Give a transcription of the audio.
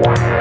Yeah.